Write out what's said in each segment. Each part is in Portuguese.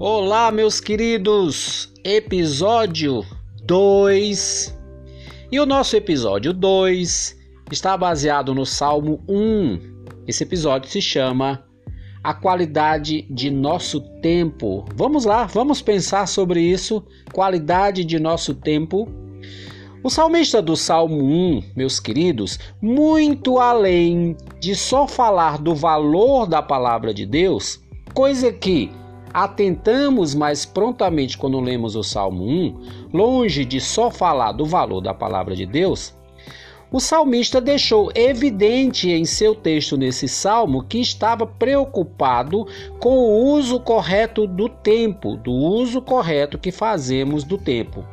Olá, meus queridos, episódio 2. E o nosso episódio 2 está baseado no Salmo 1. Esse episódio se chama A Qualidade de Nosso Tempo. Vamos lá, vamos pensar sobre isso. Qualidade de nosso tempo. O salmista do Salmo 1, meus queridos, muito além de só falar do valor da palavra de Deus, coisa que atentamos mais prontamente quando lemos o Salmo 1, longe de só falar do valor da palavra de Deus, o salmista deixou evidente em seu texto nesse salmo que estava preocupado com o uso correto do tempo, do uso correto que fazemos do tempo.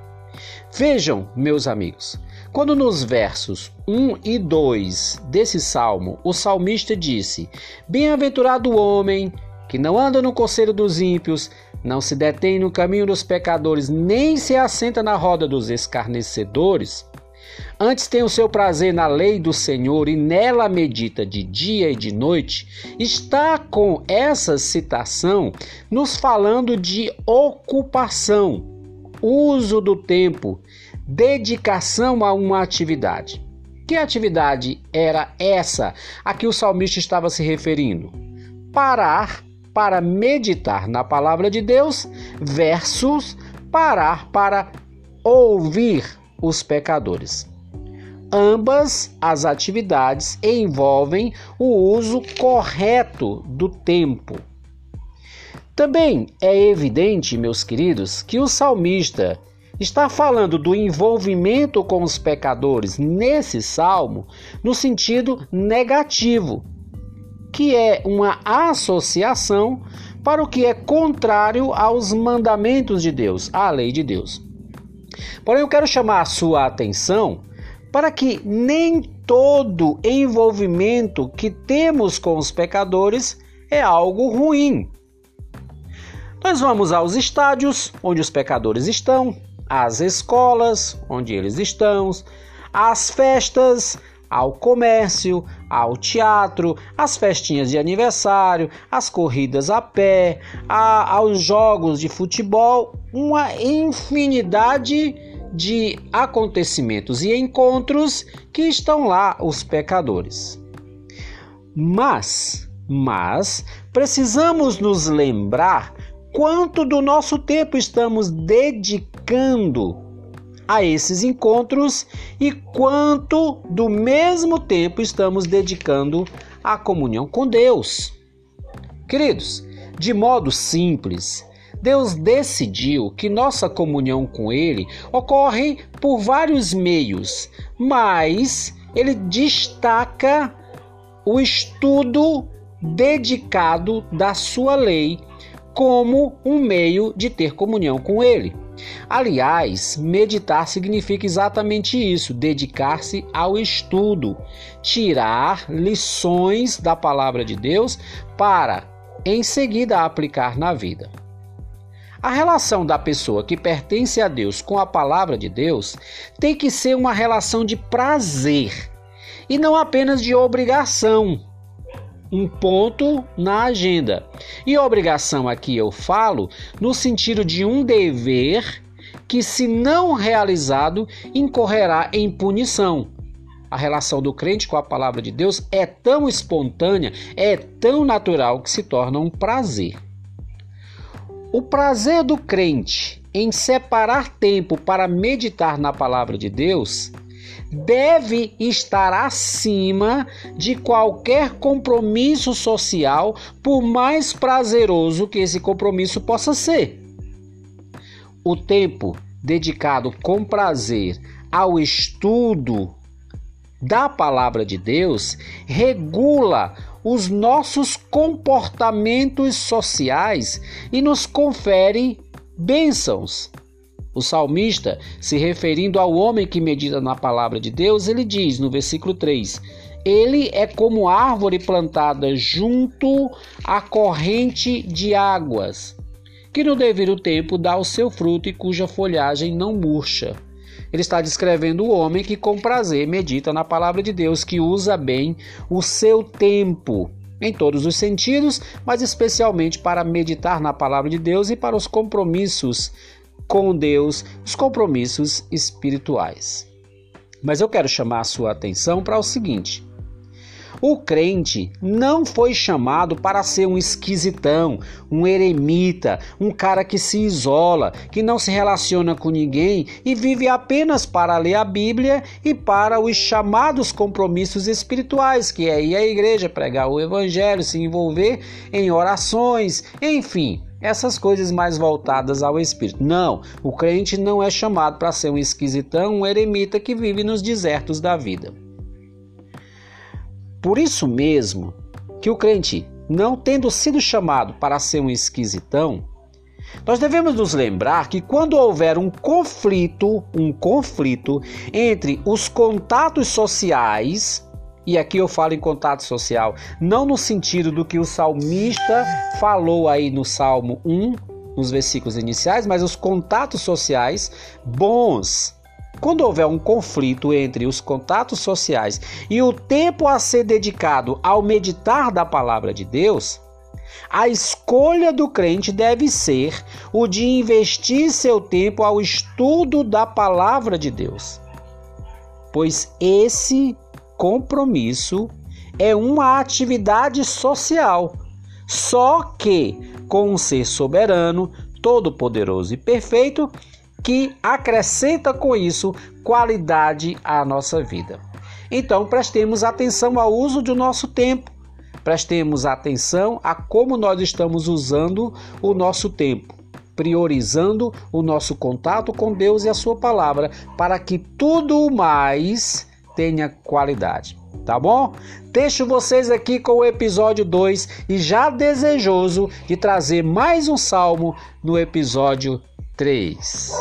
Vejam, meus amigos, quando nos versos 1 e 2 desse salmo o salmista disse: Bem-aventurado o homem que não anda no conselho dos ímpios, não se detém no caminho dos pecadores, nem se assenta na roda dos escarnecedores. Antes tem o seu prazer na lei do Senhor e nela medita de dia e de noite, está com essa citação nos falando de ocupação, uso do tempo, dedicação a uma atividade. Que atividade era essa a que o salmista estava se referindo? Parar para meditar na palavra de Deus versus parar para ouvir os pecadores. Ambas as atividades envolvem o uso correto do tempo. Também é evidente, meus queridos, que o salmista está falando do envolvimento com os pecadores nesse salmo no sentido negativo que é uma associação para o que é contrário aos mandamentos de Deus, à lei de Deus. Porém, eu quero chamar a sua atenção para que nem todo envolvimento que temos com os pecadores é algo ruim. Nós vamos aos estádios onde os pecadores estão, às escolas onde eles estão, às festas ao comércio, ao teatro, às festinhas de aniversário, às corridas a pé, a, aos jogos de futebol, uma infinidade de acontecimentos e encontros que estão lá os pecadores. Mas, mas precisamos nos lembrar quanto do nosso tempo estamos dedicando a esses encontros e quanto do mesmo tempo estamos dedicando à comunhão com Deus. Queridos, de modo simples, Deus decidiu que nossa comunhão com Ele ocorre por vários meios, mas Ele destaca o estudo dedicado da Sua lei como um meio de ter comunhão com Ele. Aliás, meditar significa exatamente isso: dedicar-se ao estudo, tirar lições da palavra de Deus para, em seguida, aplicar na vida. A relação da pessoa que pertence a Deus com a palavra de Deus tem que ser uma relação de prazer e não apenas de obrigação um ponto na agenda. E obrigação aqui eu falo no sentido de um dever que, se não realizado, incorrerá em punição. A relação do crente com a palavra de Deus é tão espontânea, é tão natural que se torna um prazer. O prazer do crente em separar tempo para meditar na palavra de Deus deve estar acima de qualquer compromisso social, por mais prazeroso que esse compromisso possa ser. O tempo dedicado com prazer ao estudo da palavra de Deus regula os nossos comportamentos sociais e nos confere bênçãos. O salmista, se referindo ao homem que medita na palavra de Deus, ele diz no versículo 3: Ele é como árvore plantada junto à corrente de águas, que no devido tempo dá o seu fruto e cuja folhagem não murcha. Ele está descrevendo o homem que com prazer medita na palavra de Deus, que usa bem o seu tempo. em todos os sentidos, mas especialmente para meditar na palavra de Deus e para os compromissos com Deus, os compromissos espirituais. Mas eu quero chamar a sua atenção para o seguinte: o crente não foi chamado para ser um esquisitão, um eremita, um cara que se isola, que não se relaciona com ninguém e vive apenas para ler a Bíblia e para os chamados compromissos espirituais, que é ir à igreja, pregar o evangelho, se envolver em orações, enfim, essas coisas mais voltadas ao espírito. Não, o crente não é chamado para ser um esquisitão, um eremita que vive nos desertos da vida. Por isso mesmo que o crente, não tendo sido chamado para ser um esquisitão, nós devemos nos lembrar que quando houver um conflito, um conflito entre os contatos sociais, e aqui eu falo em contato social, não no sentido do que o salmista falou aí no Salmo 1, nos versículos iniciais, mas os contatos sociais bons, quando houver um conflito entre os contatos sociais e o tempo a ser dedicado ao meditar da palavra de Deus, a escolha do crente deve ser o de investir seu tempo ao estudo da palavra de Deus. Pois esse compromisso é uma atividade social, só que com um ser soberano, todo-poderoso e perfeito que acrescenta com isso qualidade à nossa vida. Então, prestemos atenção ao uso do nosso tempo. Prestemos atenção a como nós estamos usando o nosso tempo, priorizando o nosso contato com Deus e a sua palavra, para que tudo mais tenha qualidade. Tá bom? Deixo vocês aqui com o episódio 2 e já desejoso de trazer mais um salmo no episódio 3.